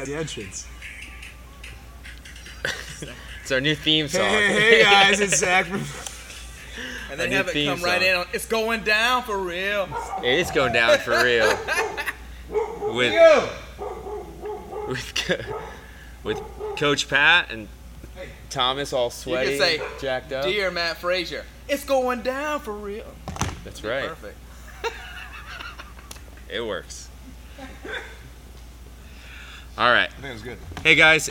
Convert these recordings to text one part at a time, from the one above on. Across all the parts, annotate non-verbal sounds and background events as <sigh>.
at the entrance. It's our new theme song. Hey, hey, hey guys, it's <laughs> Zack. from- And then new have it theme come right song. in on. It's going down for real. It is going down for real. <laughs> With with with Coach Pat and Thomas all You sweaty, can say, jacked up. "Dear Mat Fraser, it's going down for real." That's right. Perfect. It works. <laughs> All right. I think it was good. Hey guys,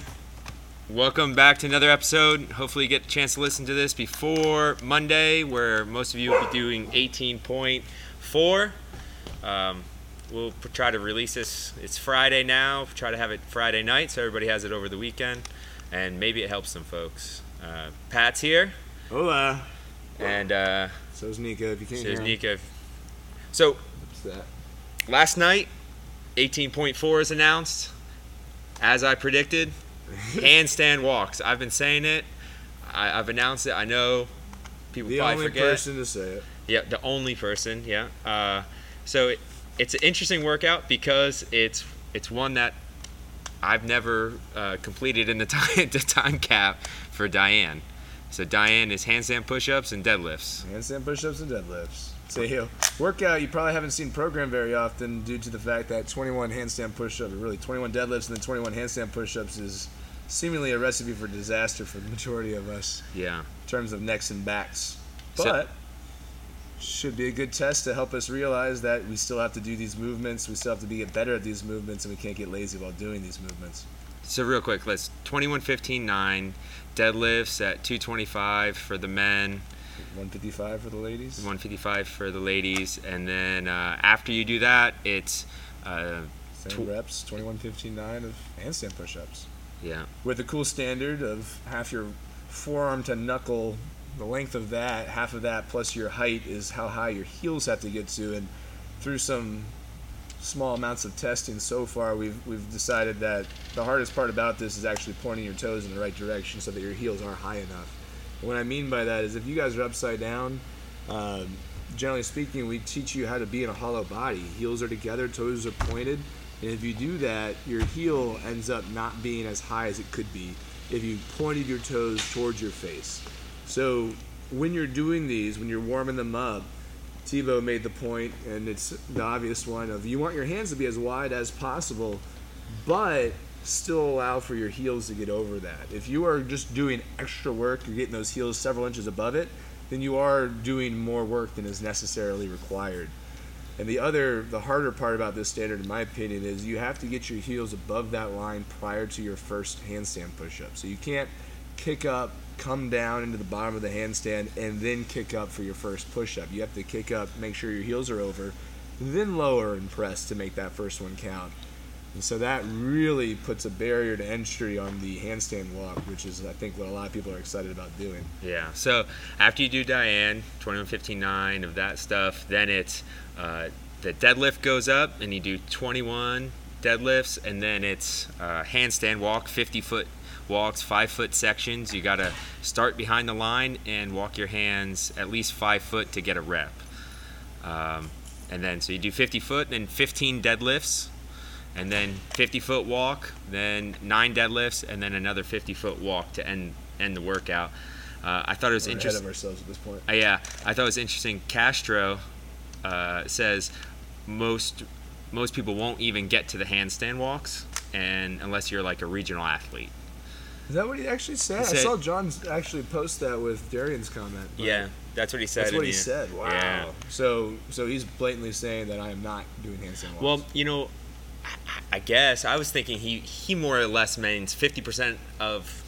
welcome back to another episode. Hopefully, you get a chance to listen to this before Monday, where most of you will be doing 18.4. Um, we'll try to release this. It's Friday now. Try to have it Friday night so everybody has it over the weekend, and maybe it helps some folks. Uh, Pat's here, Hola. and uh, So is Nico. If you can't so hear is. Nico. So What's that? last night, 18.4 is announced. As I predicted, <laughs> handstand walks. I've been saying it. I, I've announced it. I know people The probably only person to say it. Yeah, the only person. Yeah. Uh, so it, it's an interesting workout because it's it's one that I've never uh, completed in the <laughs> time the time cap for Diane. So Diane is handstand push-ups and deadlifts. Handstand push-ups and deadlifts. It's a workout you probably haven't seen programmed very often due to the fact that 21 handstand push-ups, or really 21 deadlifts and then 21 handstand push-ups is seemingly a recipe for disaster for the majority of us Yeah. in terms of necks and backs. So- But should be a good test to help us realize that we still have to do these movements. We still have to be get better at these movements, and we can't get lazy while doing these movements. So real quick, let's 21 15 9 deadlifts at 225 for the men, 155 for the ladies. 155 for the ladies, and then uh, after you do that, it's uh, Same tw- reps, 21, 15, 9 of handstand push-ups. yeah, with the cool standard of half your forearm to knuckle the length of that half of that plus your height is how high your heels have to get to and through some small amounts of testing so far we've we've decided that the hardest part about this is actually pointing your toes in the right direction so that your heels are high enough what i mean by that is if you guys are upside down um, generally speaking we teach you how to be in a hollow body heels are together toes are pointed and if you do that, your heel ends up not being as high as it could be if you pointed your toes towards your face. So when you're doing these, when you're warming them up, Tebow made the point, and it's the obvious one of you want your hands to be as wide as possible, but still allow for your heels to get over that. If you are just doing extra work, you're getting those heels several inches above it, then you are doing more work than is necessarily required. And the other, the harder part about this standard, in my opinion, is you have to get your heels above that line prior to your first handstand push-up. So you can't kick up, come down into the bottom of the handstand, and then kick up for your first push-up. You have to kick up, make sure your heels are over, then lower and press to make that first one count. And so that really puts a barrier to entry on the handstand walk, which is, I think, what a lot of people are excited about doing. yeah. So after you do Diane 21 15 9 of that stuff, then it's uh, the deadlift goes up, and you do 21 deadlifts, and then it's uh, handstand walk, 50 foot walks, five foot sections. You gotta start behind the line and walk your hands at least five foot to get a rep. Um, and then so you do 50 foot, then 15 deadlifts, and then 50 foot walk, then nine deadlifts, and then another 50 foot walk to end end the workout. Uh, I thought it was We're ahead interesting. of ourselves at this point. Uh, yeah, I thought it was interesting. Castro uh, says most most people won't even get to the handstand walks, and unless you're like a regional athlete. Is that what he actually said? He I saw John actually post that with Darian's comment. Yeah, that's what he said. That's what he said. Wow. Yeah. So so he's blatantly saying that I am not doing handstand walks. Well, you know, I, guess I was thinking he he more or less means 50% of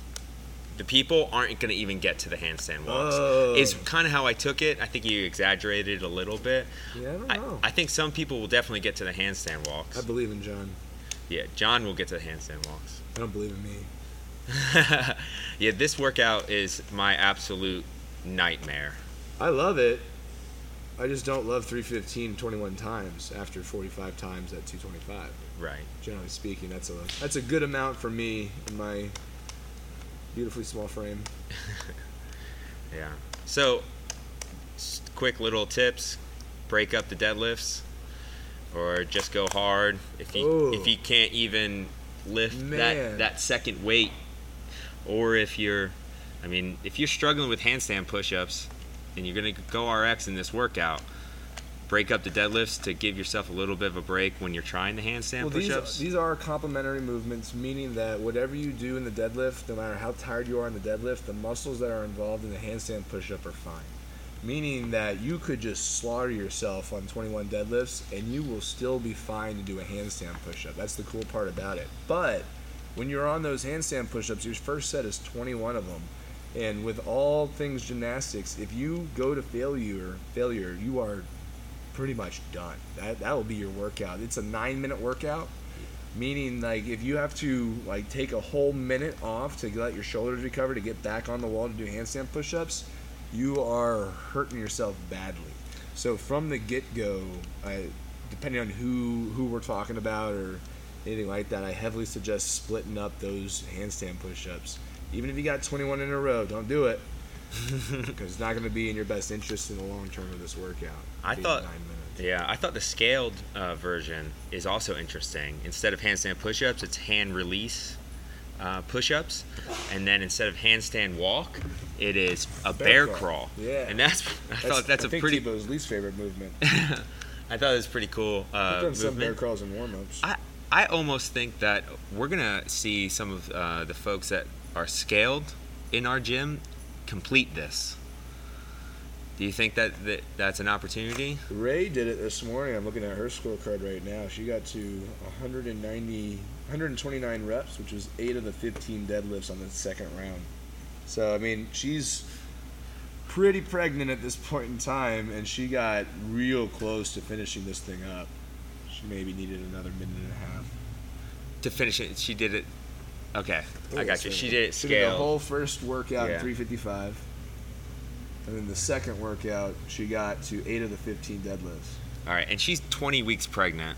the people aren't going to even get to the handstand walks. Oh. Is kind of how I took it. I think you exaggerated a little bit. yeah, I don't I, know. I think some people will definitely get to the handstand walks. I believe in John. Yeah, John will get to the handstand walks. I don't believe in me. <laughs> yeah, this workout is my absolute nightmare. I love it. I just don't love 315 21 times after 45 times at 225. Right. Generally speaking, that's a that's a good amount for me in my beautifully small frame. <laughs> Yeah. So, quick little tips: break up the deadlifts, or just go hard. If you if you can't even lift Man. that that second weight, or if you're, I mean, if you're struggling with handstand push-ups, and you're gonna go RX in this workout, break up the deadlifts to give yourself a little bit of a break when you're trying the handstand Well, these, push-ups. these are complementary movements, meaning that whatever you do in the deadlift, no matter how tired you are in the deadlift, the muscles that are involved in the handstand push-up are fine. Meaning that you could just slaughter yourself on 21 deadlifts and you will still be fine to do a handstand push-up. That's the cool part about it. But when you're on those handstand push-ups, your first set is 21 of them. And with all things gymnastics, if you go to failure, failure, you are pretty much done. That that will be your workout. It's a nine minute workout, meaning like if you have to like take a whole minute off to let your shoulders recover to get back on the wall to do handstand push-ups, you are hurting yourself badly. So from the get go, depending on who who we're talking about or anything like that, I heavily suggest splitting up those handstand push-ups. Even if you got 21 in a row, don't do it <laughs> because it's not going to be in your best interest in the long term of this workout. I thought- nine minutes. Yeah, I thought the scaled uh, version is also interesting. Instead of handstand push-ups, it's hand release uh, push-ups, and then instead of handstand walk, it is a bear, Bear crawl. crawl. Yeah. and that's <laughs> I thought that's I a think pretty. Tebow's least favorite movement. <laughs> I thought it was pretty cool uh, done some bear crawls and warm ups. I I almost think that we're gonna see some of uh, the folks that are scaled in our gym complete this. Do you think that, that that's an opportunity? Ray did it this morning. I'm looking at her scorecard right now. She got to 190, 129 reps, which was eight of the 15 deadlifts on the second round. So I mean, she's pretty pregnant at this point in time, and she got real close to finishing this thing up. She maybe needed another minute and a half. To finish it, she did it. Okay, I got you. She did it She did the whole first workout Yeah. in 355. And then the second workout, she got to eight of the 15 deadlifts. All right, and she's 20 weeks pregnant.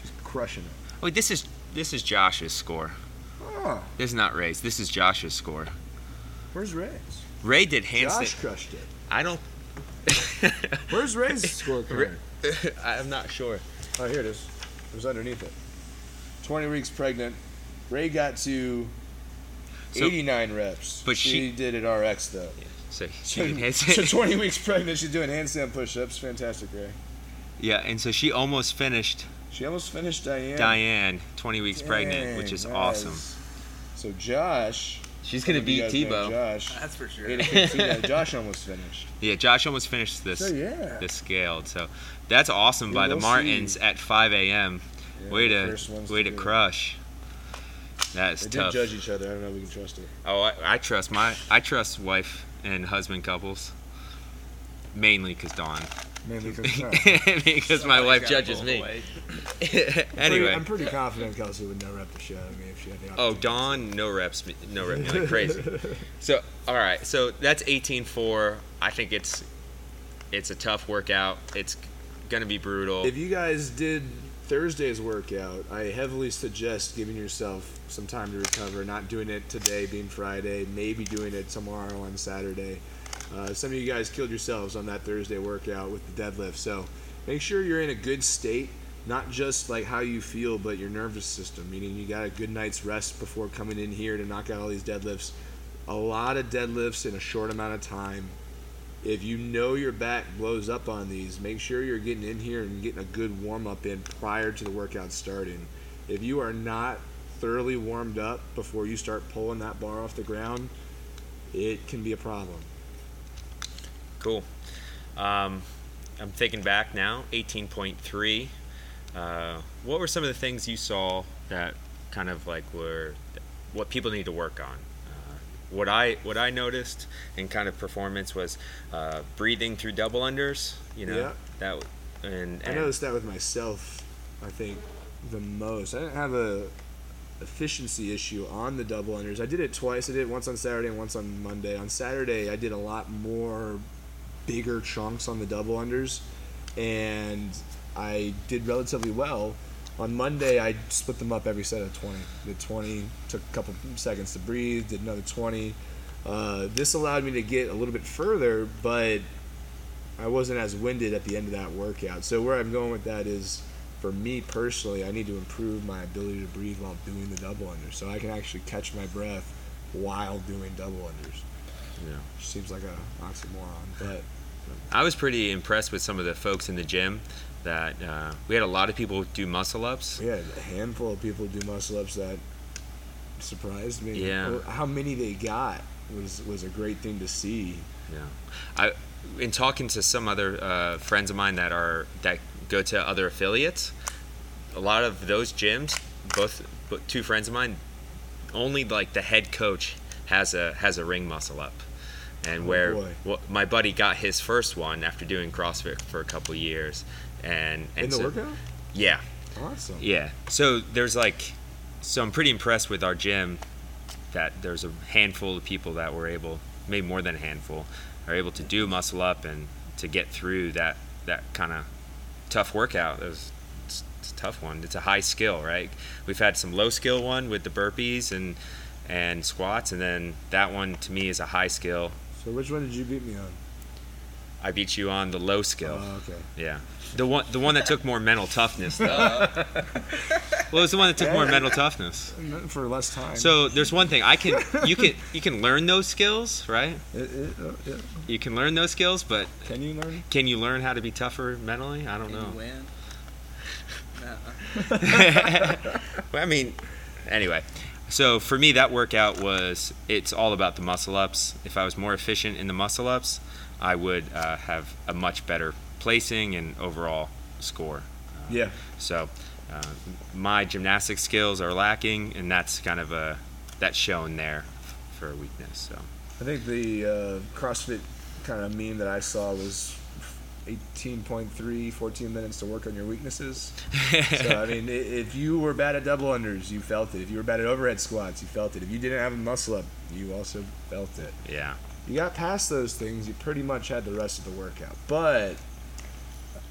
She's crushing it. Oh, wait, this is this is Josh's score. Oh, This is not Ray's. This is Josh's score. where's Ray's? Ray did Josh handstand. crushed it. I don't. <laughs> Where's Ray's scorecard? <laughs> I'm not sure. Oh, here it is. It was underneath it. 20 weeks pregnant. Ray got to So- 89 reps. but she- did it RX though. So So, she did <laughs> so handstand. 20 weeks pregnant, she's doing handstand push-ups. Fantastic, Ray. yeah, and so she almost finished She almost finished Diane. Diane, 20 weeks pregnant, which is that awesome. So Josh, She's gonna beat guys know Tebow. Josh, That's for sure. eight of 15, yeah, Josh almost finished. Yeah, Josh almost finished this So yeah, this scaled. So that's awesome Yeah, by the we'll Martins see. at 5 a.m. Yeah, way to first way to do it. Crush. That's They tough. did judge each other. I don't know if we can trust her. Oh, I, I trust my I trust wife and husband couples. Mainly because Dawn. Mainly because <laughs> because my wife judges me. away. <laughs> anyway. I'm pretty confident Kelsey would never rep the show. I mean, if she had the Oh. Dawn, no reps, me- no rep me like crazy. <laughs> So, all right, so that's 18-4. I think it's it's a tough workout. It's gonna be brutal. If you guys did Thursday's workout, I heavily suggest giving yourself some time to recover, not doing it today being Friday, maybe doing it tomorrow on Saturday. Uh, some of you guys killed yourselves on that Thursday workout with the deadlift, so make sure you're in a good state, not just like how you feel, but your nervous system, meaning you got a good night's rest before coming in here to knock out all these deadlifts. A lot of deadlifts in a short amount of time if you know your back blows up on these, make sure you're getting in here and getting a good warm up in prior to the workout starting. If you are not thoroughly warmed up before you start pulling that bar off the ground, it can be a problem. Cool. Um, I'm thinking back now, 18.3. Uh, what were some of the things you saw that kind of like were what people need to work on? What I what I noticed in kind of performance was uh, breathing through double unders. You know Yeah. that w- and, I noticed that with myself, I think, the most. I didn't have a efficiency issue on the double unders. I did it twice. I did it once on Saturday and once on Monday. On Saturday, I did a lot more bigger chunks on the double unders, and I did relatively well. On Monday, I split them up every set of 20. Did 20, took a couple seconds to breathe, did another 20. Uh, this allowed me to get a little bit further, but I wasn't as winded at the end of that workout. So where I'm going with that is for me personally, I need to improve my ability to breathe while doing the double unders, so I can actually catch my breath while doing double unders. Yeah. Which seems like a oxymoron, but I was pretty impressed with some of the folks in the gym. That uh, we had a lot of people do muscle ups. we had a handful of people do muscle ups that surprised me. Yeah. How many they got was was a great thing to see. Yeah, I in talking to some other uh, friends of mine that are that go to other affiliates, a lot of those gyms, both two friends of mine, only like the head coach has a has a ring muscle up, and Oh, where well, my buddy got his first one after doing CrossFit for a couple years, and and In the so- workout? yeah, Awesome. yeah. So there's like, so I'm pretty impressed with our gym that there's a handful of people that were able, maybe more than a handful, are able to do muscle up and to get through that that kind of tough workout. It was it's, it's a tough one. It's a high skill, right? We've had some low skill one with the burpees and and squats, and then that one to me is a high skill. So which one did you beat me on? I beat you on the low skill. Oh, okay. Yeah, the one the one that took more mental toughness. Though. <laughs> Well, it was the one that took more mental toughness. For less time. So there's one thing I can you can you can learn those skills, right? <laughs> It- it- uh, yeah. You can learn those skills, but Can you learn? can you learn how to be tougher mentally? I don't Can you know. win? <laughs> Well, I mean, anyway. So for me, that workout was it's all about the muscle ups. If I was more efficient in the muscle ups, I would uh, have a much better placing and overall score. Yeah. So uh, my gymnastic skills are lacking, and that's kind of a that's shown there for a weakness. So. I think the uh, CrossFit kind of meme that I saw was 18.3, 14 minutes to work on your weaknesses. so, I mean, if you were bad at double unders, you felt it. If you were bad at overhead squats, you felt it. If you didn't have a muscle up, you also felt it. yeah. You got past those things, you pretty much had the rest of the workout. But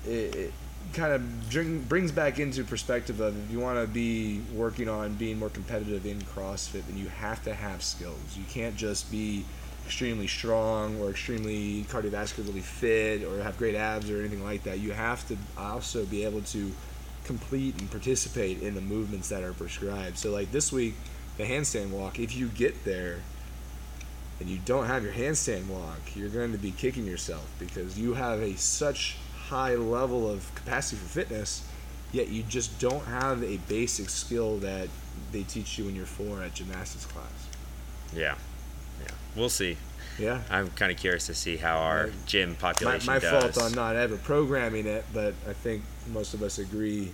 it, kind of bring, brings back into perspective of if you want to be working on being more competitive in CrossFit, then you have to have skills. You can't just be extremely strong or extremely cardiovascularly fit or have great abs or anything like that. You have to also be able to complete and participate in the movements that are prescribed. So, like this week, the handstand walk, if you get there, and you don't have your handstand walk, you're going to be kicking yourself because you have a such high level of capacity for fitness, yet you just don't have a basic skill that they teach you when you're four at gymnastics class. Yeah. Yeah. We'll see. Yeah. I'm kind of curious to see how our My- gym population my does. fault on not ever programming it, but I think most of us agree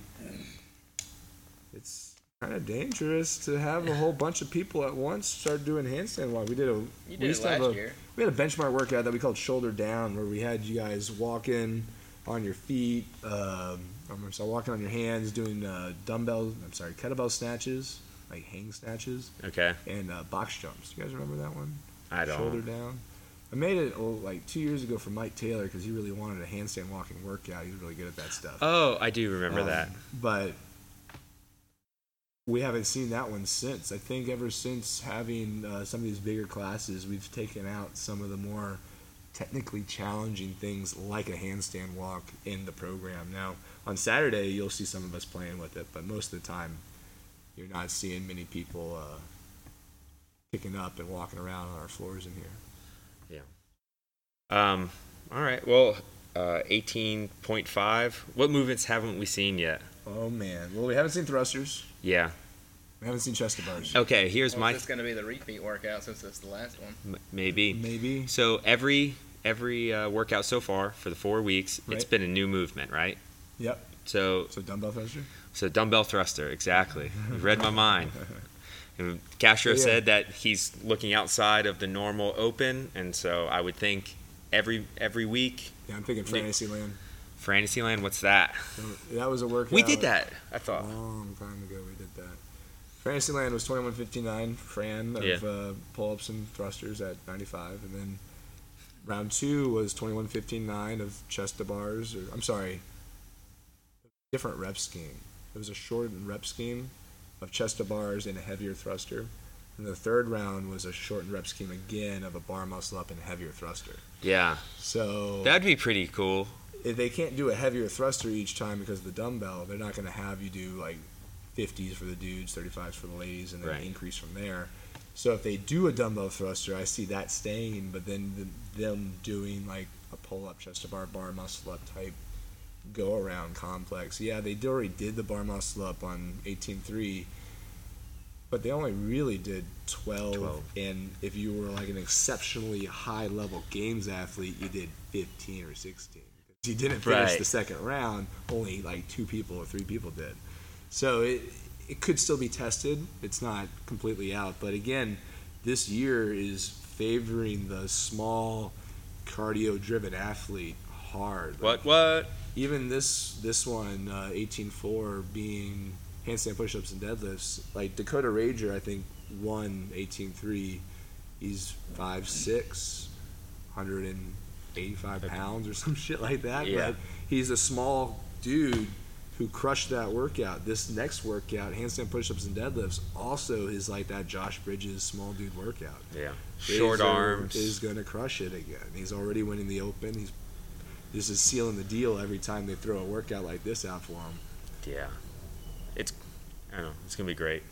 it's kind of dangerous to have a whole bunch of people at once start doing handstand walk. We did a You we did used it to have a- year. We had a benchmark workout that we called shoulder down, where we had you guys walking on your feet, um, I'm sorry, walking on your hands, doing uh, dumbbell, I'm sorry, kettlebell snatches, like hang snatches, Okay. and uh, box jumps. You guys remember that one? I don't. Shoulder down. I made it oh, like two years ago for Mike Taylor because he really wanted a handstand walking workout. He was really good at that stuff. Oh, I do remember Um, that. But we haven't seen that one since. I think ever since having uh, some of these bigger classes, we've taken out some of the more technically challenging things like a handstand walk in the program. Now, on Saturday, you'll see some of us playing with it, but most of the time, you're not seeing many people uh, picking up and walking around on our floors in here. Yeah. Um. All right. Well, uh, 18.5. What movements haven't we seen yet? Oh man! Well, we haven't seen thrusters. Yeah. We haven't seen chest to bars. Okay. Here's Well, my it's going to be the repeat workout since it's the last one. m- maybe. Maybe. So every every uh, workout so far for the four weeks, it's been a new movement, right? Yep. So So dumbbell thruster. so dumbbell thruster, exactly. You read my mind. <laughs> And Castro Yeah. said that he's looking outside of the normal open, and so I would think every every week, Yeah, I'm thinking Fantasyland. Fantasyland. What's that? That was a workout. We did that. I thought. A long time ago, we did that. Fantasyland was 21.59 Fran of Yeah. uh, pull-ups and thrusters at 95, and then round two was 21.59 of chest to bars. Or I'm sorry, different rep scheme. It was a shortened rep scheme of chest to bars and a heavier thruster. And the third round was a shortened rep scheme again of a bar muscle up and a heavier thruster. Yeah, So that'd be pretty cool. if they can't do a heavier thruster each time because of the dumbbell, they're not going to have you do like 50s for the dudes, 35s for the ladies, and then Right. increase from there. So if they do a dumbbell thruster, I see that staying, but then the, them doing like a pull up, chest to bar, bar muscle up type go around complex. Yeah, they already did the bar muscle up on 18.3, but they only really did 12, 12. And if you were like an exceptionally high level games athlete, you did 15 or 16. If you didn't finish Right. the second round, only like two people or three people did. So it, it could still be tested. It's not completely out. But again, this year is favoring the small cardio driven athlete hard. Like, What? What? even this this one uh, 18.4 being handstand push-ups and deadlifts like dakota rager i think won 18.3 he's 5'6 185 pounds or some <laughs> shit like that Yeah. but he's a small dude who crushed that workout this next workout handstand push-ups and deadlifts also is like that josh bridges small dude workout Yeah. Short Razor arms. is going to crush it again. He's already winning the Open. He's this is sealing the deal every time they throw a workout like this out for him. Yeah. It's. I don't know. It's gonna be great.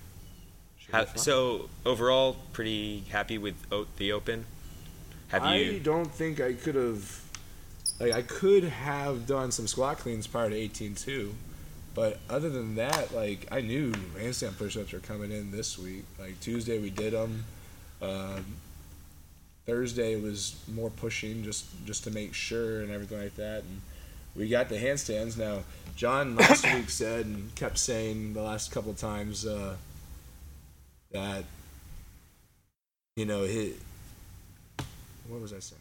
How, so overall, pretty happy with o- the Open. Have you? I don't think I could have. Like I could have done some squat cleans prior to 18-2, but other than that, like I knew handstand push-ups were coming in this week. Like Tuesday we did them. Um, Thursday was more pushing just just to make sure and everything like that. And we got the handstands. Now John <coughs> last week said and kept saying the last couple of times uh, that you know he. What was I saying?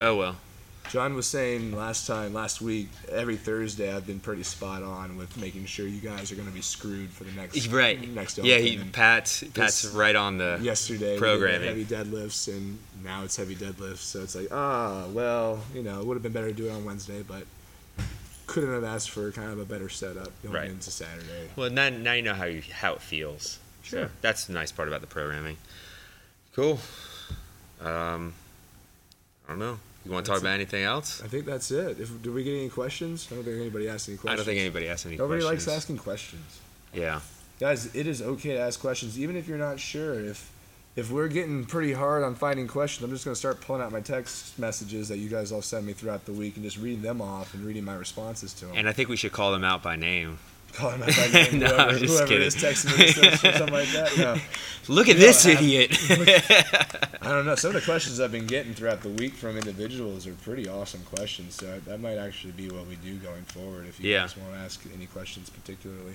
Oh well. John was saying last time, last week, every Thursday I've been pretty spot on with making sure you guys are going to be screwed for the next Right. next Yeah. He Pat's Pat's right on the. yesterday programming. heavy deadlifts and now it's heavy deadlifts so it's like ah well you know it would have been better to do it on Wednesday but couldn't have asked for kind of a better setup going Right. into Saturday. Well, now, now you know how you how it feels. Sure. So that's the nice part about the programming. Cool. Um, I don't know. You want to talk about anything else? I think that's it. If did we get any questions? I don't think anybody asked any questions. I don't think anybody asked any questions. Nobody questions. likes asking questions. Yeah. Guys, it is okay to ask questions, even if you're not sure. If if we're getting pretty hard on finding questions, I'm just gonna start pulling out my text messages that you guys all send me throughout the week and just reading them off and reading my responses to them. And I think we should call them out by name. Call them out by name, No, whoever, I'm just whoever kidding. is texting me or something like that. <laughs> No, Look at don't this have- idiot. <laughs> <laughs> I don't know. Some of the questions I've been getting throughout the week from individuals are pretty awesome questions. So that might actually be what we do going forward. If you Yeah. guys want to ask any questions particularly.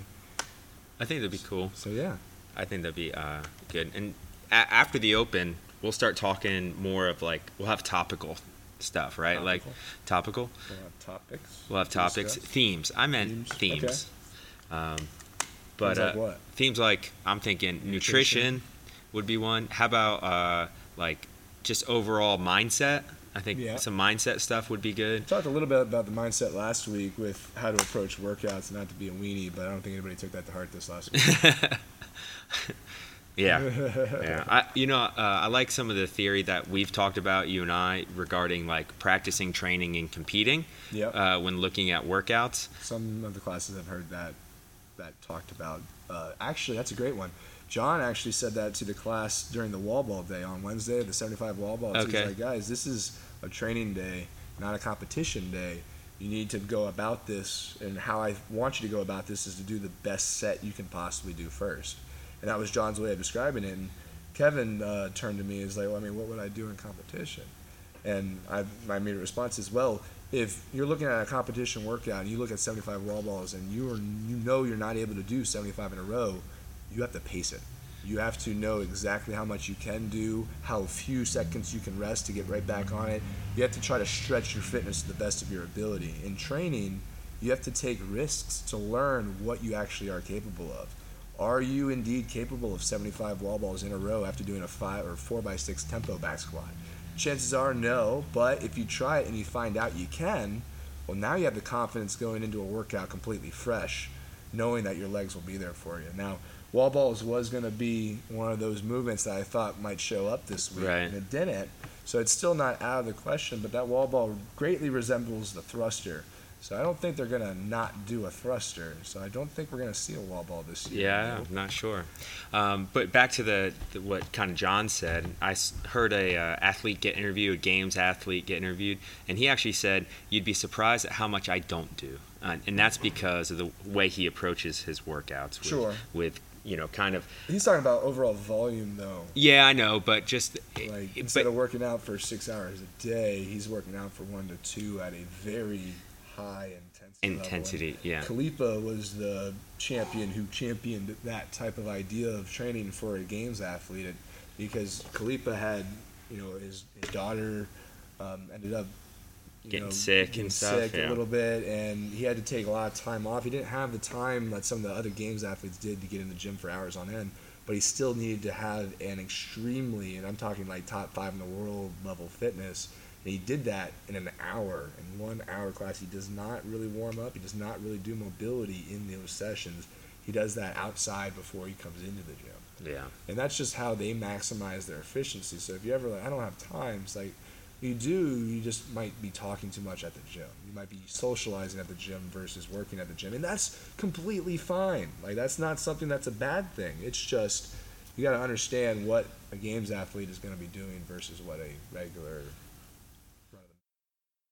I think that'd be cool. So yeah, I think that'd be uh, good. And a- after the open, we'll start talking more of like we'll have topical stuff, right? Like topical. we'll have topics. We'll have topics, discuss. themes. I meant Themes, themes. Um, but like uh, what? themes like I'm thinking nutrition. Nutrition. would be one. How about uh, like just overall mindset? I think Yeah. some mindset stuff would be good. We talked a little bit about the mindset last week with how to approach workouts, not to be a weenie, but I don't think anybody took that to heart this last week. <laughs> yeah. <laughs> yeah, I, you know, uh, I like some of the theory that we've talked about, you and I, regarding like practicing, training, and competing Yep. uh, when looking at workouts. Some of the classes have heard that that talked about. Uh, actually, that's a great one. John actually said that to the class during the wall ball day on Wednesday, the 75 wall balls. Okay. He's like, guys, this is a training day, not a competition day. You need to go about this, and how I want you to go about this is to do the best set you can possibly do first. And that was John's way of describing it. And Kevin uh, turned to me and was like, well, I mean, what would I do in competition? And I, my immediate response is, well, if you're looking at a competition workout and you look at 75 wall balls and you are you know you're not able to do 75 in a row, you have to pace it. You have to know exactly how much you can do, how few seconds you can rest to get right back on it. You have to try to stretch your fitness to the best of your ability. In training, you have to take risks to learn what you actually are capable of. Are you indeed capable of 75 wall balls in a row after doing a five or four by six tempo back squat? Chances are no, but if you try it and you find out you can, well, now you have the confidence going into a workout completely fresh, knowing that your legs will be there for you. Now, wall balls was going to be one of those movements that I thought might show up this week, Right. and it didn't. So it's still not out of the question, but that wall ball greatly resembles the thruster. So I don't think they're gonna not do a thruster. So I don't think we're gonna see a wall ball this year. Yeah, I'm not sure. Um, but back to the, the what kind of John said. I heard a uh, athlete get interviewed, a games athlete get interviewed, and he actually said you'd be surprised at how much I don't do, uh, and that's because of the way he approaches his workouts. With, Sure. With you know, kind of. He's talking about overall volume though. Yeah, I know, but just Like but- instead of working out for six hours a day, he's working out for one to two at a very high intensity. level. Yeah. Khalipa was the champion who championed that type of idea of training for a games athlete because Khalipa had, you know, his, his daughter um, ended up you Getting know, sick getting and stuff, sick yeah. a little bit, and he had to take a lot of time off. He didn't have the time that some of the other games athletes did to get in the gym for hours on end, but he still needed to have an extremely, and I'm talking like top five in the world level fitness. And he did that in an hour, in one hour class. He does not really warm up. He does not really do mobility in those sessions. He does that outside before he comes into the gym Yeah. and that's just how they maximize their efficiency. So if you ever like, I don't have time, it's like you do, you just might be talking too much at the gym. You might be socializing at the gym versus working at the gym, and that's completely fine. Like that's not something that's a bad thing. It's just you got to understand what a games athlete is going to be doing versus what a regular.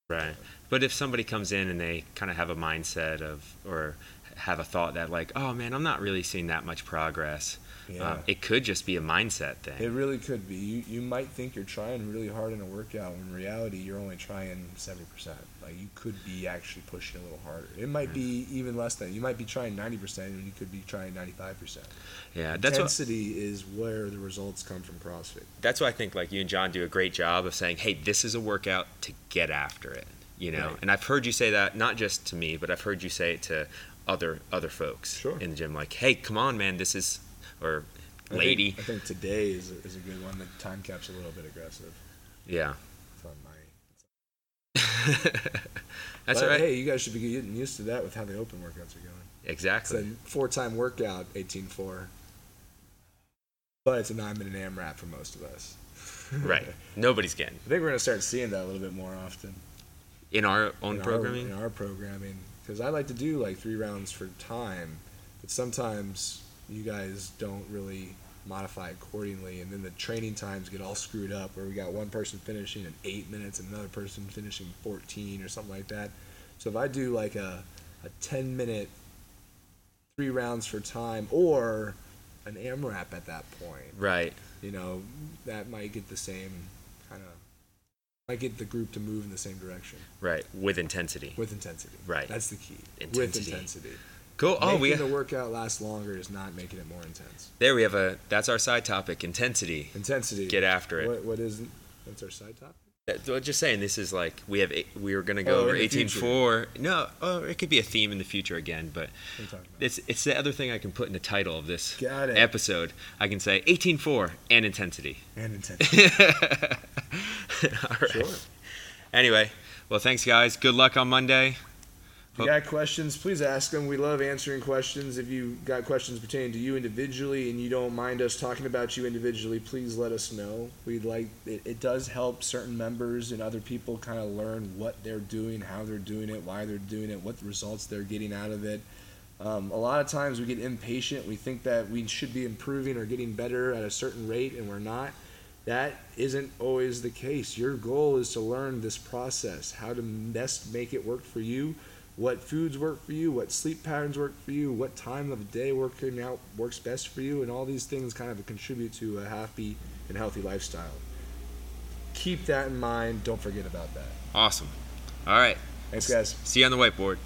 Right. But if somebody comes in and they kind of have a mindset of, or have a thought that, like, oh man, I'm not really seeing that much progress, Yeah. um, it could just be a mindset thing. It really could be. You you might think you're trying really hard in a workout when in reality you're only trying seventy percent. Like you could be actually pushing a little harder. It might be even less than. You might be trying ninety percent and you could be trying ninety five percent. yeah, that's Intensity is where the results come from CrossFit. that's why I think like you and John do a great job of saying, hey, this is a workout to get after it. You know, Right. and I've heard you say that not just to me, but I've heard you say it to other other folks Sure. in the gym. Like, hey, come on, man, this is, or I think- lady, I think today is a, is a good one. The time cap's a little bit aggressive. yeah. It's <laughs> that's but, right. Hey, you guys should be getting used to that with how the open workouts are going. It's exactly. a four time workout, eighteen four. But it's a nine minute AMRAP for most of us. <laughs> right. Nobody's getting I think we're gonna start seeing that a little bit more often in our own in programming. Our, in our programming, because I like to do like three rounds for time, but sometimes you guys don't really modify accordingly, and then the training times get all screwed up, where we got one person finishing in eight minutes and another person finishing fourteen or something like that. So if I do like a a ten minute three rounds for time or an AMRAP at that point, right. you know, that might get the same kind of might get the group to move in the same direction Right. With intensity. with intensity. Right. That's the key. With Intensity. Cool. Oh, we making the workout last longer is not making it more intense. there we have a that's our side topic. Intensity. Intensity. Get after it. What, what is? That's our side topic. Well, Just saying, this is like we have. eight- We were gonna go Oh, over eighteen four. No, oh, it could be a theme in the future again. But What are you talking about? it's it's the other thing I can put in the title of this episode. I can say eighteen four and intensity. And intensity. <laughs> All right. Sure. Anyway, well, thanks guys. Good luck on Monday. You got questions, please ask them. We love answering questions. If you got questions pertaining to you individually and you don't mind us talking about you individually, please let us know. We'd like it, it does help certain members and other people kind of learn what they're doing, how they're doing it, why they're doing it, what results they're getting out of it. Um, a lot of times we get impatient. We think that we should be improving or getting better at a certain rate, and we're not. That isn't always the case. Your goal is to learn this process, how to best make it work for you, what foods work for you, what sleep patterns work for you, what time of day working out works best for you, and all these things kind of contribute to a happy and healthy lifestyle. Keep that in mind. Don't forget about that. Awesome. All right. Thanks, guys. See you on the whiteboard.